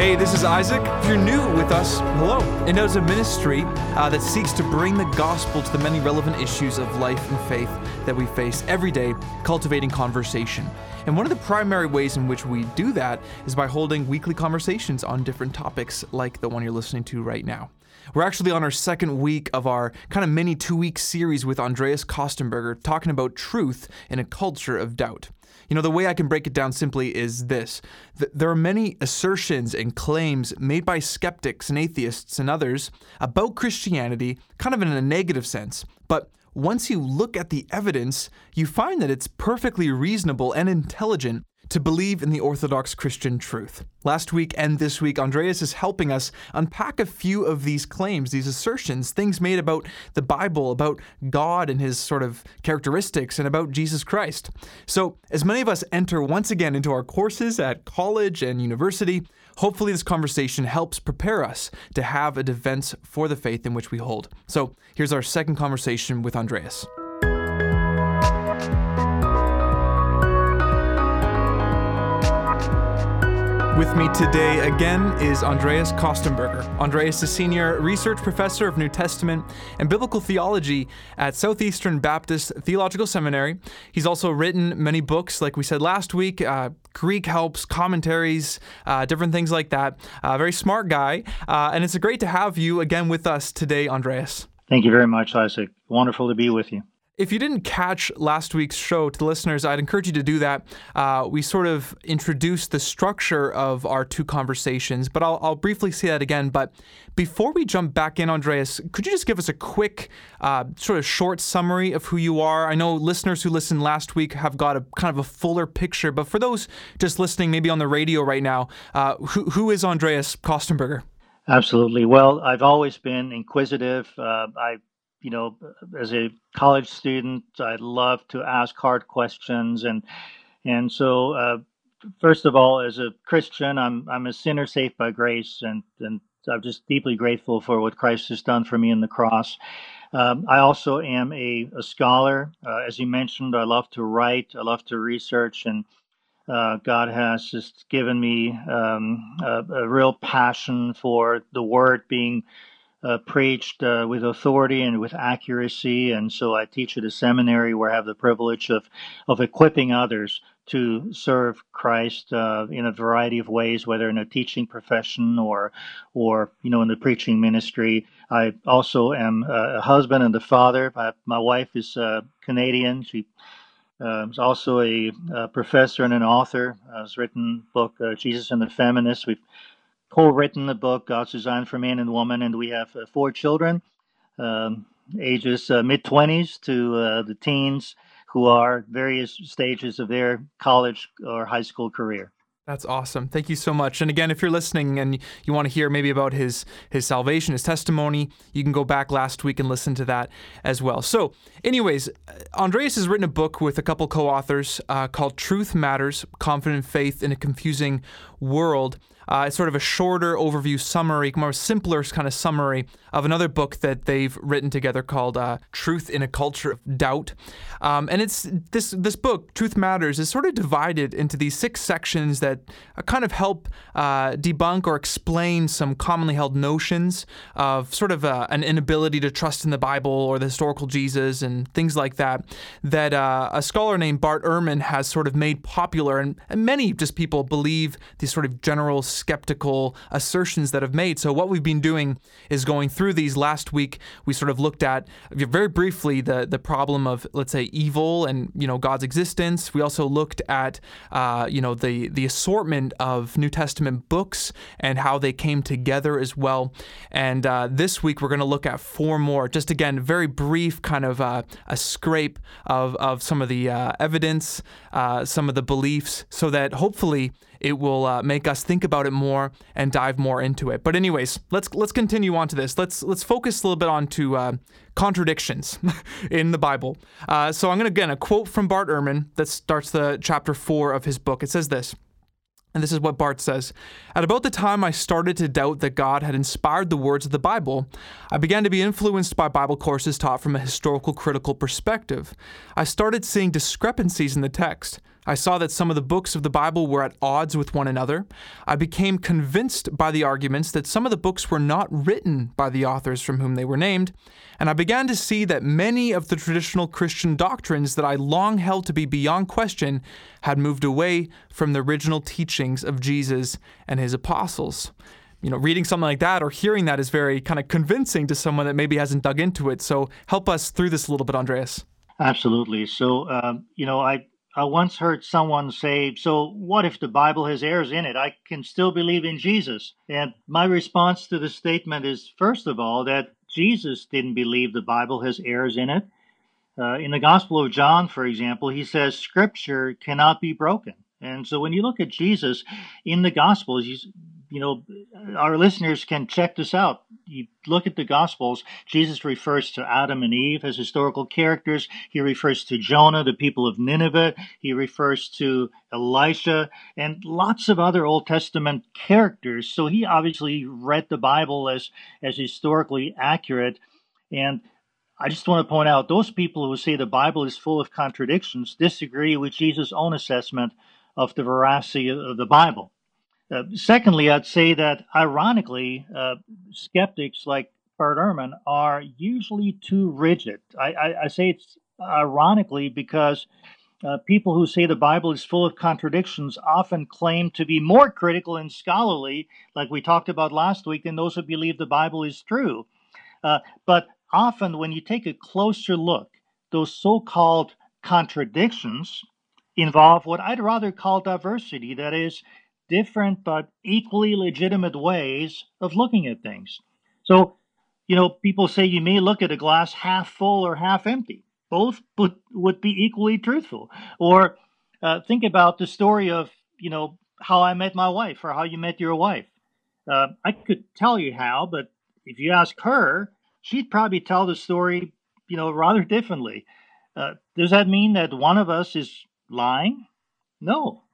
Hey, this is Isaac. If you're new with us, hello. And is a ministry uh, that seeks to bring the gospel to the many relevant issues of life and faith that we face every day, cultivating conversation. And one of the primary ways in which we do that is by holding weekly conversations on different topics like the one you're listening to right now. We're actually on our second week of our kind of mini two week series with Andreas Kostenberger talking about truth in a culture of doubt. You know, the way I can break it down simply is this there are many assertions and claims made by skeptics and atheists and others about Christianity, kind of in a negative sense, but once you look at the evidence, you find that it's perfectly reasonable and intelligent to believe in the Orthodox Christian truth. Last week and this week, Andreas is helping us unpack a few of these claims, these assertions, things made about the Bible, about God and his sort of characteristics, and about Jesus Christ. So, as many of us enter once again into our courses at college and university, hopefully this conversation helps prepare us to have a defense for the faith in which we hold. So, here's our second conversation with Andreas. With me today again is Andreas Kostenberger. Andreas is senior research professor of New Testament and biblical theology at Southeastern Baptist Theological Seminary. He's also written many books, like we said last week, uh, Greek helps, commentaries, uh, different things like that. Uh, very smart guy, uh, and it's great to have you again with us today, Andreas. Thank you very much, Isaac. Wonderful to be with you. If you didn't catch last week's show to the listeners, I'd encourage you to do that. Uh, we sort of introduced the structure of our two conversations, but I'll, I'll, briefly say that again. But before we jump back in, Andreas, could you just give us a quick, uh, sort of short summary of who you are? I know listeners who listened last week have got a kind of a fuller picture, but for those just listening, maybe on the radio right now, uh, who, who is Andreas Kostenberger? Absolutely. Well, I've always been inquisitive. Uh, I you know, as a college student, I love to ask hard questions, and and so uh, first of all, as a Christian, I'm I'm a sinner saved by grace, and and I'm just deeply grateful for what Christ has done for me in the cross. Um, I also am a, a scholar. Uh, as you mentioned, I love to write, I love to research, and uh, God has just given me um, a, a, real passion for the Word being uh, preached uh, with authority and with accuracy. And so I teach at a seminary where I have the privilege of, of equipping others to serve Christ uh, in a variety of ways, whether in a teaching profession or, or you know, in the preaching ministry. I also am a husband and a father. I, my wife is uh, Canadian. She uh, is also a, a, professor and an author. has written book uh, Jesus and the Feminists. We've co-written the book God's Design for Man and Woman, and we have uh, four children, um, ages uh, mid twenties to uh, the teens, who are various stages of their college or high school career. That's awesome. Thank you so much. And again, if you're listening and you want to hear maybe about his his salvation, his testimony, you can go back last week and listen to that as well. So, anyways, Andreas has written a book with a couple co-authors uh, called "Truth Matters: Confident Faith in a Confusing World." Uh, it's sort of a shorter overview summary, more simpler kind of summary of another book that they've written together called uh, "Truth in a Culture of Doubt." Um, and it's this this book, "Truth Matters," is sort of divided into these six sections that uh, kind of help uh, debunk or explain some commonly held notions of sort of uh, an inability to trust in the Bible or the historical Jesus and things like that. That uh, a scholar named Bart Ehrman has sort of made popular, and, and many just people believe these sort of general skeptical assertions that have made. So what we've been doing is going through these. Last week we sort of looked at very briefly the the problem of let's say evil and you know God's existence. We also looked at uh, you know the the assortment of New Testament books and how they came together as well. And uh, this week we're going to look at four more. Just again, very brief kind of uh, a scrape of of some of the uh, evidence, uh, some of the beliefs, so that hopefully it will uh, make us think about it more and dive more into it. But anyways, let's let's continue on to this. Let's let's focus a little bit on to uh, contradictions in the Bible. Uh, so I'm to again a quote from Bart Ehrman that starts the chapter four of his book. It says this. And this is what Bart says. At about the time I started to doubt that God had inspired the words of the Bible, I began to be influenced by Bible courses taught from a historical critical perspective. I started seeing discrepancies in the text. I saw that some of the books of the Bible were at odds with one another. I became convinced by the arguments that some of the books were not written by the authors from whom they were named, and I began to see that many of the traditional Christian doctrines that I long held to be beyond question had moved away from the original teachings of Jesus and his apostles. You know, reading something like that or hearing that is very kind of convincing to someone that maybe hasn't dug into it. So help us through this a little bit, Andreas. Absolutely. So, um, you know, I I once heard someone say, So what if the Bible has errors in it? I can still believe in Jesus. And my response to the statement is first of all, that Jesus didn't believe the Bible has errors in it. Uh, in the Gospel of John, for example, he says Scripture cannot be broken. And so when you look at Jesus in the Gospels, you know, our listeners can check this out. You look at the Gospels, Jesus refers to Adam and Eve as historical characters. He refers to Jonah, the people of Nineveh. He refers to Elisha and lots of other Old Testament characters. So he obviously read the Bible as, as historically accurate. And I just want to point out those people who say the Bible is full of contradictions disagree with Jesus' own assessment of the veracity of the Bible. Uh, secondly, I'd say that ironically, uh, skeptics like Bart Ehrman are usually too rigid. I, I, I say it's ironically because uh, people who say the Bible is full of contradictions often claim to be more critical and scholarly, like we talked about last week, than those who believe the Bible is true. Uh, but often, when you take a closer look, those so called contradictions involve what I'd rather call diversity. That is, different but equally legitimate ways of looking at things. So, you know, people say you may look at a glass half full or half empty. Both would, be equally truthful. Or uh, think about the story of, you know, how I met my wife or how you met your wife. Uh, I could tell you how, but if you ask her, she'd probably tell the story, you know, rather differently. Uh, does that mean that one of us is lying? No.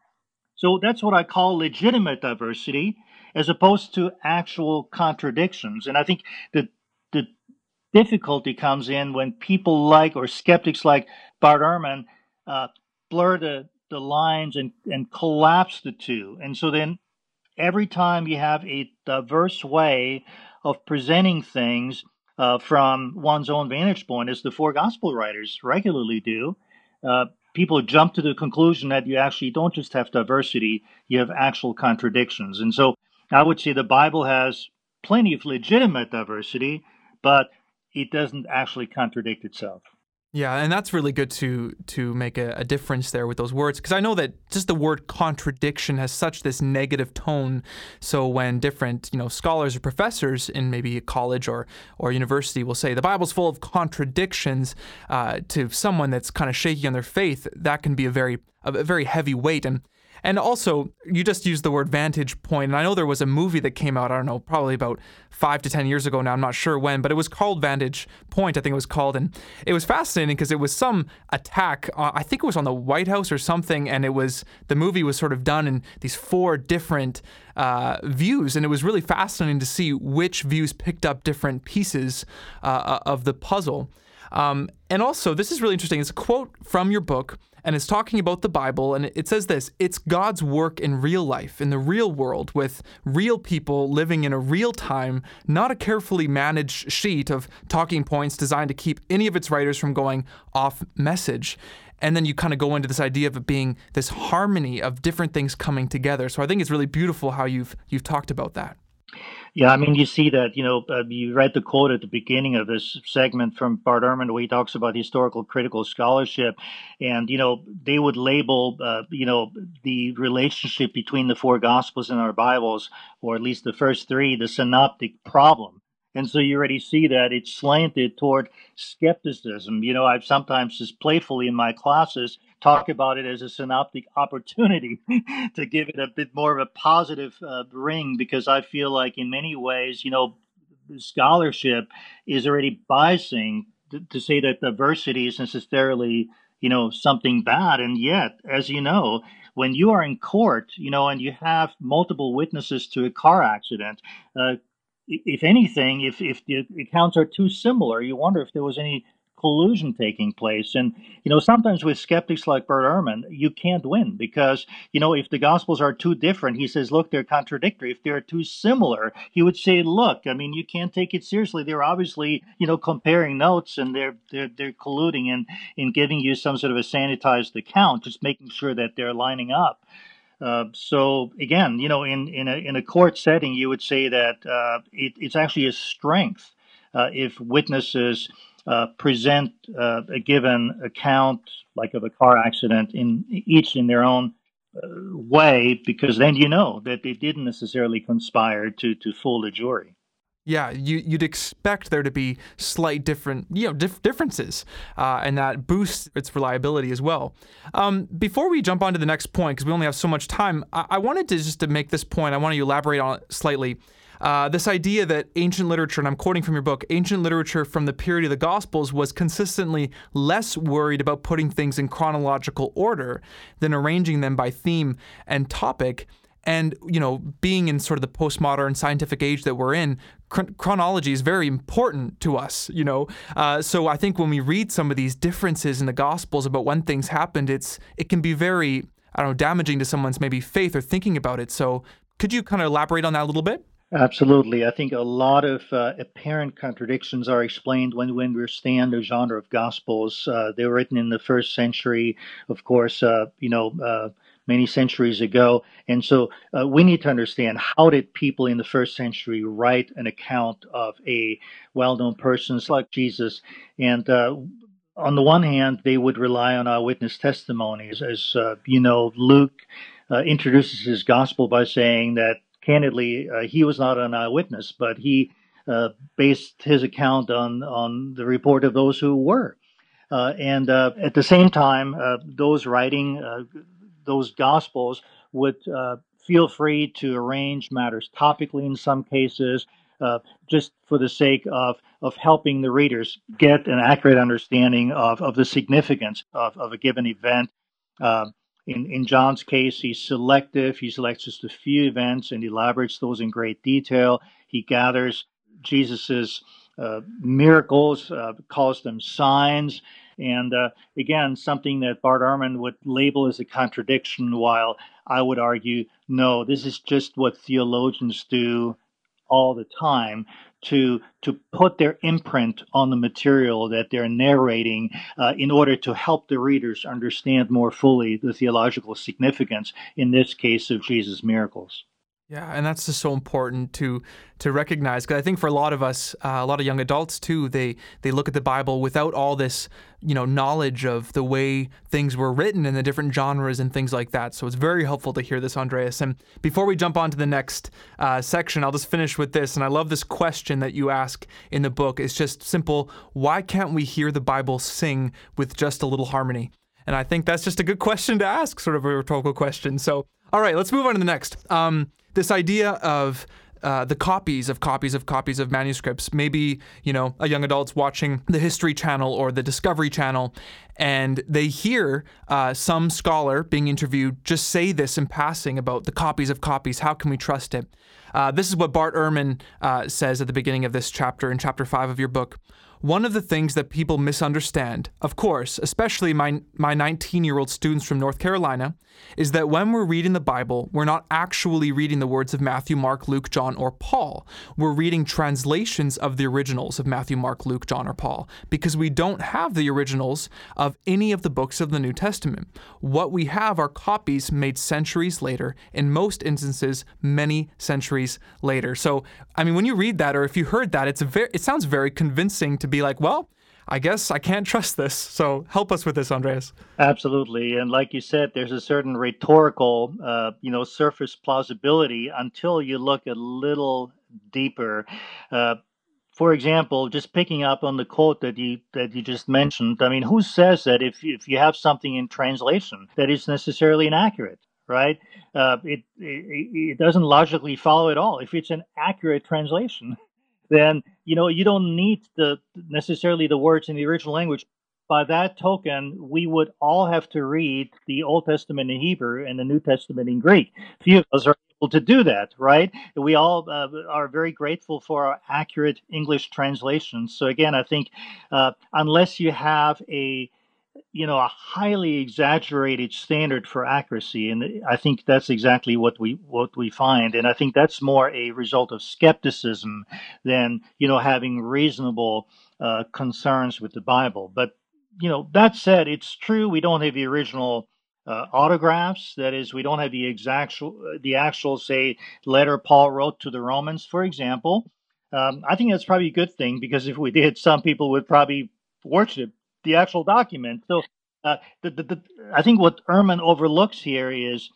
So that's what I call legitimate diversity as opposed to actual contradictions. And I think the the difficulty comes in when people like or skeptics like Bart Ehrman uh, blur the, the lines and, and collapse the two. And so then every time you have a diverse way of presenting things uh, from one's own vantage point, as the four gospel writers regularly do, uh, people jump to the conclusion that you actually don't just have diversity, you have actual contradictions. And so I would say the Bible has plenty of legitimate diversity, but it doesn't actually contradict itself. Yeah, and that's really good to to make a, a difference there with those words because I know that just the word contradiction has such this negative tone. So when different you know scholars or professors in maybe a college or or university will say the Bible's full of contradictions uh, to someone that's kind of shaky on their faith, that can be a very a very heavy weight and and also, you just used the word vantage point, and I know there was a movie that came out, I don't know, probably about five to 10 years ago now, I'm not sure when, but it was called Vantage Point, I think it was called. And it was fascinating because it was some attack, uh, I think it was on the White House or something, and it was, the movie was sort of done in these four different uh, views, and it was really fascinating to see which views picked up different pieces uh, uh of the puzzle. Um, and also, this is really interesting. It's a quote from your book and it's talking about the Bible. And it says this it's God's work in real life, in the real world, with real people living in a real time, not a carefully managed sheet of talking points designed to keep any of its writers from going off message. And then you kind of go into this idea of it being this harmony of different things coming together. So I think it's really beautiful how you've you've talked about that. Yeah, I mean, you see that, you know, uh, you read the quote at the beginning of this segment from Bart Ehrman where he talks about historical critical scholarship. And, you know, they would label, uh, you know, the relationship between the four Gospels in our Bibles, or at least the first three, the synoptic problem. And so you already see that it's slanted toward skepticism. You know, I've sometimes just playfully in my classes talk about it as a synoptic opportunity to give it a bit more of a positive uh, ring because I feel like in many ways, you know, scholarship is already biasing to, to say that diversity is necessarily you know something bad. And yet as you know when you are in court you know and you have multiple witnesses to a car accident uh, if anything if if the accounts are too similar you wonder if there was any collusion taking place. And, you know, sometimes with skeptics like Bart Ehrman, you can't win because, you know, if the Gospels are too different, he says, look, they're contradictory. If they're too similar, he would say, look, I mean, you can't take it seriously. They're obviously, you know, comparing notes and they're, they're, they're colluding in, in giving you some sort of a sanitized account, just making sure that they're lining up. Uh, so again, you know, in, in a in a court setting, you would say that uh, it, it's actually a strength uh, if witnesses uh, present uh, a given account, like of a car accident, in each in their own uh, way, because then you know that they didn't necessarily conspire to to fool the jury. Yeah, you, would expect there to be slight different, you know, dif- differences, uh, and that boosts its reliability as well. Um, before we jump on to the next point, because we only have so much time, I-, I wanted to just to make this point. I want to elaborate on it slightly. Uh, this idea that ancient literature, and I'm quoting from your book, ancient literature from the period of the Gospels was consistently less worried about putting things in chronological order than arranging them by theme and topic. And, you know, being in sort of the postmodern scientific age that we're in, chronology is very important to us, you know. Uh, so I think when we read some of these differences in the Gospels about when things happened, it's it can be very, I don't know, damaging to someone's maybe faith or thinking about it. So could you kind of elaborate on that a little bit? Absolutely. I think a lot of uh, apparent contradictions are explained when we understand the genre of Gospels. Uh, they were written in the first century, of course, uh, you know, uh, many centuries ago. And so uh, we need to understand how did people in the first century write an account of a well-known person like Jesus. And uh, on the one hand, they would rely on eyewitness testimonies. As you know, Luke introduces his gospel by saying that candidly, uh, he was not an eyewitness, but he uh, based his account on on the report of those who were. Uh, and uh, at the same time, uh, those writing uh, those gospels would feel free to arrange matters topically in some cases, just for the sake of of helping the readers get an accurate understanding of, of the significance of, of a given event. In, in John's case, he's selective. He selects just a few events and elaborates those in great detail. He gathers Jesus's uh, miracles, uh, calls them signs, and uh, again, something that Bart Ehrman would label as a contradiction, while I would argue, no, this is just what theologians do all the time to to put their imprint on the material that they're narrating uh, in order to help the readers understand more fully the theological significance in this case of Jesus' miracles. Yeah, and that's just so important to to recognize because I think for a lot of us, uh, a lot of young adults too, they they look at the Bible without all this, you know, knowledge of the way things were written and the different genres and things like that. So it's very helpful to hear this, Andreas. And before we jump on to the next uh, section, I'll just finish with this. And I love this question that you ask in the book. It's just simple: Why can't we hear the Bible sing with just a little harmony? And I think that's just a good question to ask, sort of a rhetorical question. So, all right, let's move on to the next. Um, this idea of uh, the copies of copies of copies of manuscripts. Maybe, you know, a young adult's watching the History Channel or the Discovery Channel, and they hear uh, some scholar being interviewed just say this in passing about the copies of copies. How can we trust it? Uh, this is what Bart Ehrman uh, says at the beginning of this chapter, in chapter five of your book. One of the things that people misunderstand, of course, especially my my 19-year-old students from North Carolina, is that when we're reading the Bible, we're not actually reading the words of Matthew, Mark, Luke, John, or Paul. We're reading translations of the originals of Matthew, Mark, Luke, John, or Paul because we don't have the originals of any of the books of the New Testament. What we have are copies made centuries later, in most instances many centuries later. So, I mean, when you read that or if you heard that, it's a very it sounds very convincing to be be like, well, I guess I can't trust this. So help us with this, Andreas. Absolutely, and like you said, there's a certain rhetorical, uh, you know, surface plausibility until you look a little deeper. Uh, for example, just picking up on the quote that you that you just mentioned, I mean, who says that if if you have something in translation that is necessarily inaccurate, right? Uh, it, it it doesn't logically follow at all. If it's an accurate translation, then you know you don't need the necessarily the words in the original language. By that token, we would all have to read the Old Testament in Hebrew and the New Testament in Greek. Few of us are able to do that, right? We all uh, are very grateful for our accurate English translations. So again, I think uh, unless you have a you know a highly exaggerated standard for accuracy and i think that's exactly what we what we find and i think that's more a result of skepticism than you know having reasonable uh, concerns with the bible but you know that said it's true we don't have the original uh, autographs. That is, we don't have the exact, the actual, say, letter Paul wrote to the Romans, for example. Um, I think that's probably a good thing because if we did, some people would probably worship the actual document. So, uh, the, the, the, I think what Ehrman overlooks here is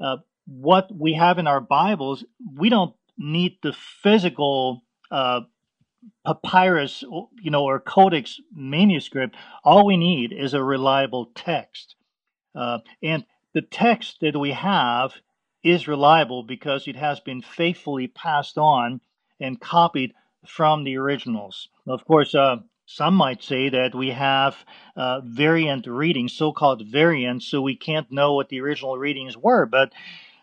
uh, what we have in our Bibles. We don't need the physical uh, papyrus, you know, or codex manuscript. All we need is a reliable text. Uh, and the text that we have is reliable because it has been faithfully passed on and copied from the originals. Of course, uh, some might say that we have uh, variant readings, so called variants, so we can't know what the original readings were. But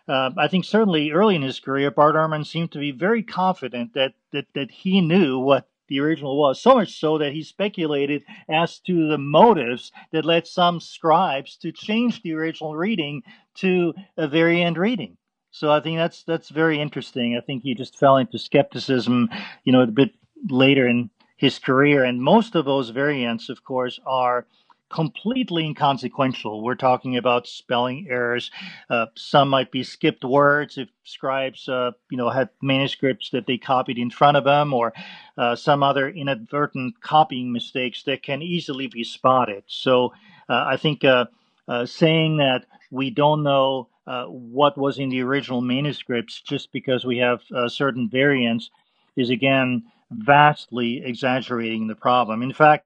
uh, I think certainly early in his career, Bart Ehrman seemed to be very confident that, that, that he knew what the original was. So much so that he speculated as to the motives that led some scribes to change the original reading to a variant reading. So I think that's that's very interesting. I think he just fell into skepticism, you know, a bit later in his career, and most of those variants, of course, are completely inconsequential. We're talking about spelling errors. Uh, some might be skipped words if scribes, uh, you know, had manuscripts that they copied in front of them, or uh, some other inadvertent copying mistakes that can easily be spotted. So uh, I think uh, uh, saying that we don't know what was in the original manuscripts just because we have certain variants is again vastly exaggerating the problem. In fact,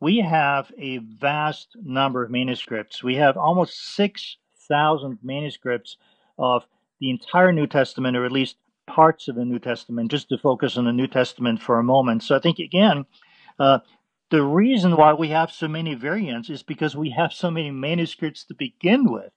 we have a vast number of manuscripts. We have almost 6,000 manuscripts of the entire New Testament, or at least parts of the New Testament, just to focus on the New Testament for a moment. So I think, again, uh, the reason why we have so many variants is because we have so many manuscripts to begin with.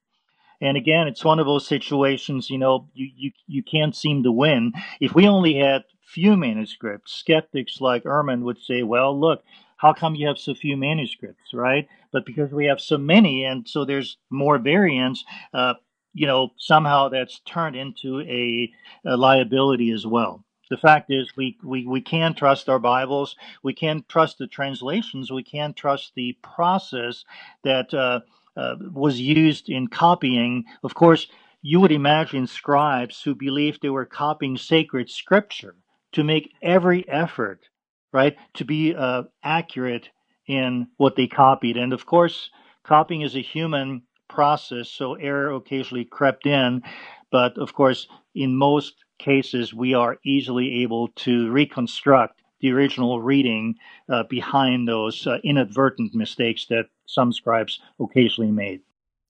And again, it's one of those situations, you know, you, you, you can't seem to win. If we only had few manuscripts, skeptics like Ehrman would say, well, look, how come you have so few manuscripts, right? But because we have so many, and so there's more variants, uh, you know, somehow that's turned into a, a, liability as well. The fact is, we, we, we can trust our Bibles, we can trust the translations, we can trust the process that uh, uh, was used in copying. Of course, you would imagine scribes who believed they were copying sacred scripture to make every effort right, to be uh, accurate in what they copied. And of course, copying is a human process, so error occasionally crept in. But of course, in most cases, we are easily able to reconstruct the original reading uh, behind those uh, inadvertent mistakes that some scribes occasionally made.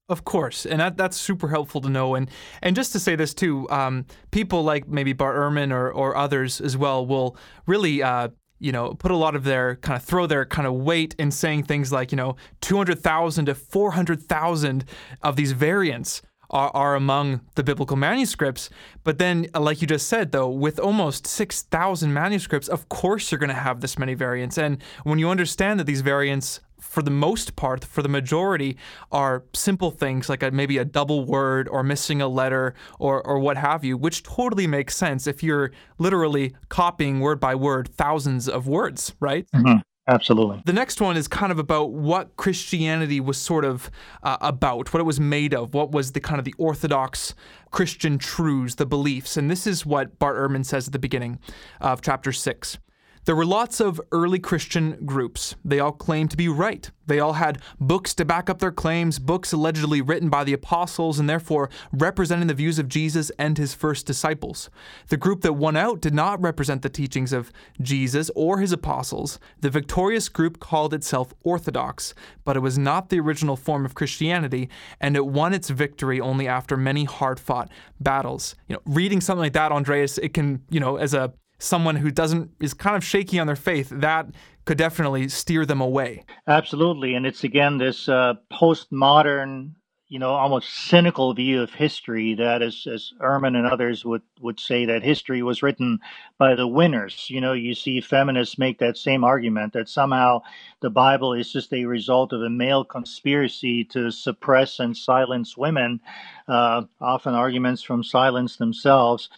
Of course, and that, that's super helpful to know. And and just to say this too, um, people like maybe Bart Ehrman or, or others as well will really uh, you know, put a lot of their kind of throw their kind of weight in saying things like, you know, 200,000 to 400,000 of these variants are, are among the biblical manuscripts. But then, uh, like you just said, though, with almost 6,000 manuscripts, of course you're going to have this many variants. And when you understand that these variants for the most part, for the majority, are simple things like a, maybe a double word or missing a letter or, or what have you, which totally makes sense if you're literally copying word by word thousands of words, right? Mm-hmm. Absolutely. The next one is kind of about what Christianity was sort of uh, about, what it was made of, what was the kind of the orthodox Christian truths, the beliefs. And this is what Bart Ehrman says at the beginning of chapter six. There were lots of early Christian groups. They all claimed to be right. They all had books to back up their claims, books allegedly written by the apostles and therefore representing the views of Jesus and his first disciples. The group that won out did not represent the teachings of Jesus or his apostles. The victorious group called itself Orthodox, but it was not the original form of Christianity, and it won its victory only after many hard-fought battles. You know, reading something like that, Andreas, it can, you know, as a someone who doesn't is kind of shaky on their faith, that could definitely steer them away. Absolutely, and it's again this uh, postmodern, you know, almost cynical view of history that, as as and others would would say, that history was written by the winners. You know, you see feminists make that same argument that somehow the Bible is just a result of a male conspiracy to suppress and silence women. Uh, often arguments from silence themselves.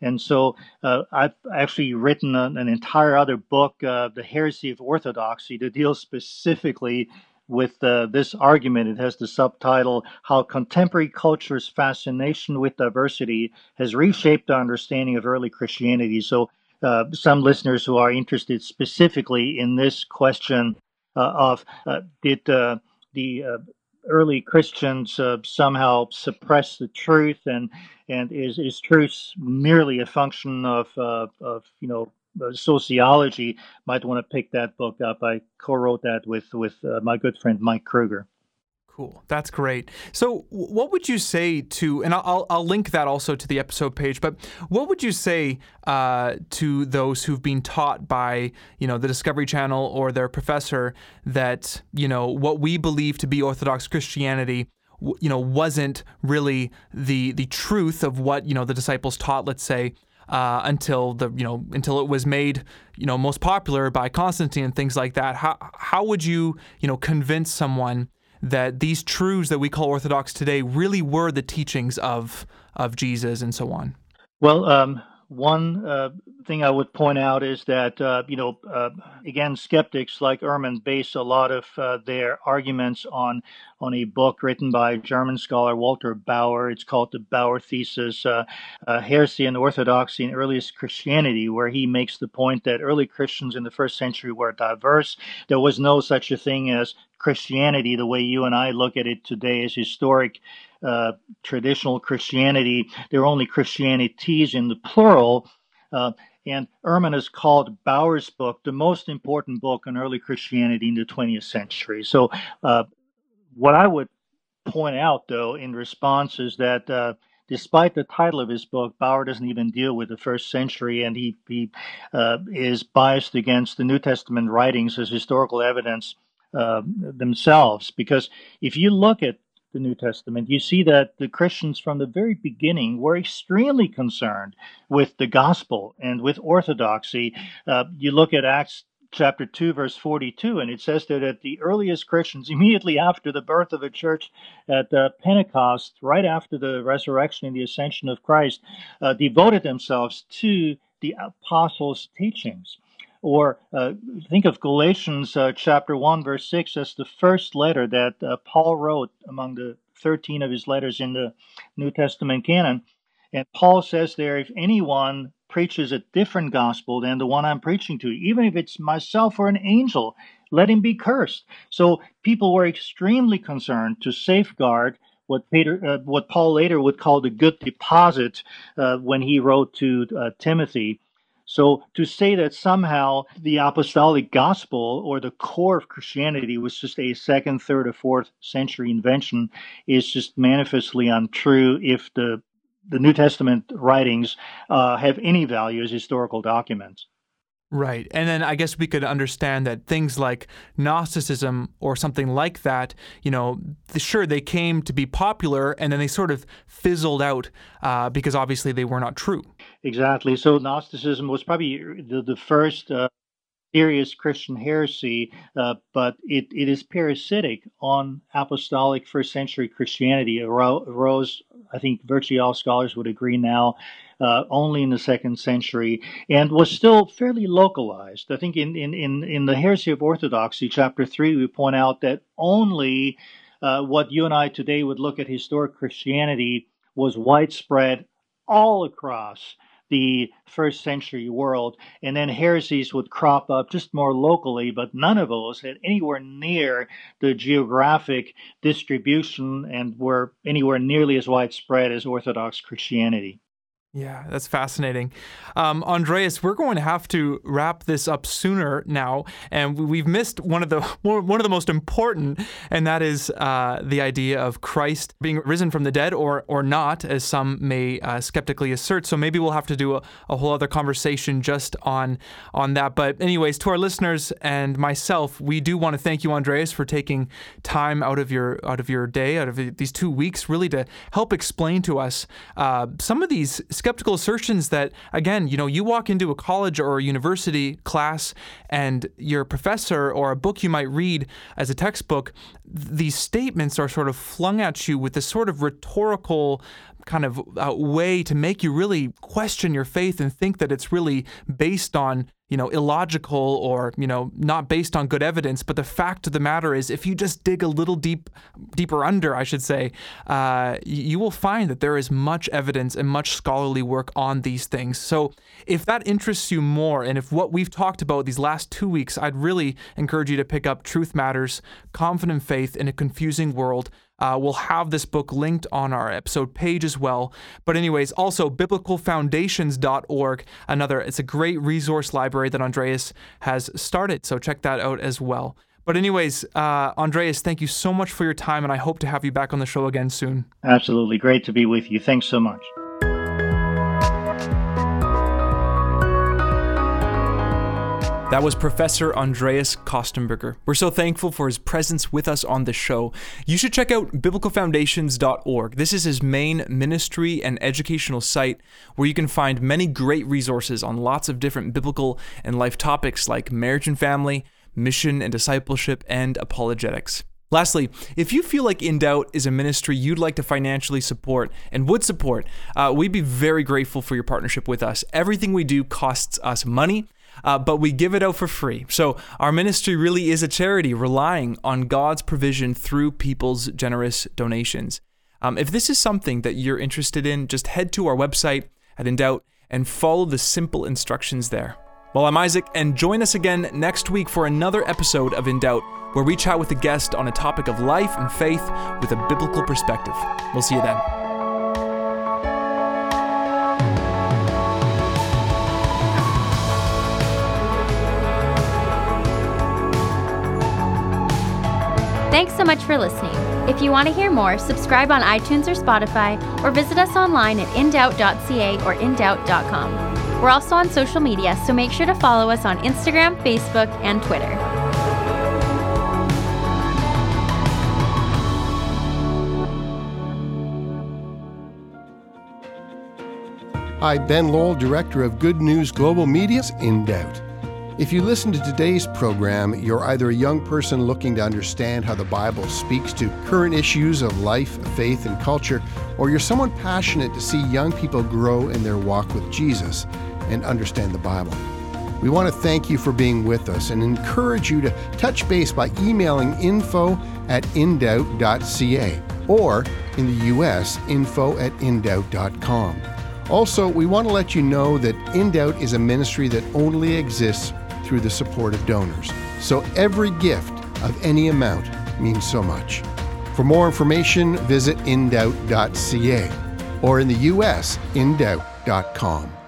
And so uh, I've actually written an, an entire other book, uh, The Heresy of Orthodoxy, to deal specifically with uh, this argument. It has the subtitle How Contemporary Culture's Fascination with Diversity Has Reshaped Our Understanding of Early Christianity. So, uh, some listeners who are interested specifically in this question uh, of uh, did the early Christians uh, somehow suppress the truth, and and is is truth merely a function of uh, of you know uh, sociology? Might want to pick that book up. I co-wrote that with with uh, my good friend Mike Kruger. Cool. That's great. So, what would you say to, and I'll, I'll link that also to the episode page, but what would you say uh, to those who've been taught by, you know, the Discovery Channel or their professor that, you know, what we believe to be Orthodox Christianity, you know, wasn't really the the truth of what, you know, the disciples taught, let's say, uh, until the you know until it was made you know most popular by Constantine and things like that. How how would you you know convince someone that these truths that we call orthodox today really were the teachings of of Jesus and so on? Well, um, one uh, thing I would point out is that, uh, you know, uh, again, skeptics like Ehrman base a lot of uh, their arguments on on a book written by German scholar Walter Bauer. It's called the Bauer Thesis, uh, uh, Heresy and Orthodoxy in Earliest Christianity, where he makes the point that early Christians in the first century were diverse. There was no such a thing as Christianity the way you and I look at it today as historic uh, traditional Christianity. There are only Christianities in the plural. Uh, and Ehrman has called Bauer's book the most important book on early Christianity in the 20th century. So, uh, what I would point out, though, in response is that uh, despite the title of his book, Bauer doesn't even deal with the first century, and he, he uh, is biased against the New Testament writings as historical evidence uh, themselves. Because if you look at the New Testament, you see that the Christians from the very beginning were extremely concerned with the gospel and with orthodoxy. Uh, you look at Acts chapter 2 verse 42 and it says that the earliest christians immediately after the birth of the church at uh, pentecost right after the resurrection and the ascension of christ uh, devoted themselves to the apostles teachings or uh, think of Galatians uh, chapter 1, verse 6 as the first letter that uh, Paul wrote among the 13 of his letters in the New Testament canon. And Paul says there, if anyone preaches a different gospel than the one I'm preaching to, even if it's myself or an angel, let him be cursed. So people were extremely concerned to safeguard what Peter, uh, what Paul later would call the good deposit uh, when he wrote to uh, Timothy. So to say that somehow the apostolic gospel or the core of Christianity was just a second, third, or fourth century invention is just manifestly untrue if the the New Testament writings uh, have any value as historical documents. Right. And then I guess we could understand that things like Gnosticism or something like that, you know, sure, they came to be popular and then they sort of fizzled out uh, because obviously they were not true. Exactly. So Gnosticism was probably the, the first uh, serious Christian heresy, uh, but it, it is parasitic on apostolic first century Christianity. It arose, I think virtually all scholars would agree now, uh, only in the second century and was still fairly localized. I think in, in, in, in the Heresy of Orthodoxy, chapter 3, we point out that only uh, what you and I today would look at historic Christianity was widespread all across the first century world. And then heresies would crop up just more locally, but none of those had anywhere near the geographic distribution and were anywhere nearly as widespread as Orthodox Christianity. Yeah, that's fascinating. Um, Andreas, we're going to have to wrap this up sooner now, and we've missed one of the one of the most important, and that is uh, the idea of Christ being risen from the dead, or or not, as some may uh, skeptically assert. So maybe we'll have to do a, a, whole other conversation just on on that. But anyways, to our listeners and myself, we do want to thank you, Andreas, for taking time out of your out of your day, out of these two weeks, really to help explain to us uh, some of these skeptical assertions that, again, you know, you walk into a college or a university class and your professor or a book you might read as a textbook, these statements are sort of flung at you with this sort of rhetorical kind of uh, way to make you really question your faith and think that it's really based on you know illogical or you know not based on good evidence. But the fact of the matter is if you just dig a little deep deeper under i should say uh, you will find that there is much evidence and much scholarly work on these things. So if that interests you more and if what we've talked about these last two weeks i'd really encourage you to pick up truth matters confident faith in a confusing world uh, we'll have this book linked on our episode page as well. But, anyways, also biblicalfoundations.org, another, it's a great resource library that Andreas has started. So, check that out as well. But, anyways, uh, Andreas, thank you so much for your time, and I hope to have you back on the show again soon. Absolutely. Great to be with you. Thanks so much. That was Professor Andreas Kostenberger. We're so thankful for his presence with us on the show. You should check out biblicalfoundations.org. This is his main ministry and educational site where you can find many great resources on lots of different biblical and life topics like marriage and family, mission and discipleship, and apologetics. Lastly, if you feel like In Doubt is a ministry you'd like to financially support and would support, uh, we'd be very grateful for your partnership with us. Everything we do costs us money uh, but we give it out for free. So our ministry really is a charity relying on God's provision through people's generous donations. Um, if this is something that you're interested in, just head to our website at In Doubt and follow the simple instructions there. Well, I'm Isaac, and join us again next week for another episode of In Doubt, where we chat with a guest on a topic of life and faith with a biblical perspective. We'll see you then. Thanks so much for listening. If you want to hear more, subscribe on iTunes or Spotify, or visit us online at indoubt.ca or indoubt.com. We're also on social media, so make sure to follow us on Instagram, Facebook, and Twitter. Hi, Ben Lowell, Director of Good News Global Media's In Doubt. If you listen to today's program, you're either a young person looking to understand how the Bible speaks to current issues of life, faith, and culture, or you're someone passionate to see young people grow in their walk with Jesus and understand the Bible. We want to thank you for being with us and encourage you to touch base by emailing info at indoubt.ca or in the U.S., info at indoubt.com. Also, we want to let you know that In Doubt is a ministry that only exists through the support of donors. So every gift of any amount means so much. For more information, visit indoubt.ca or in the US, indoubt.com.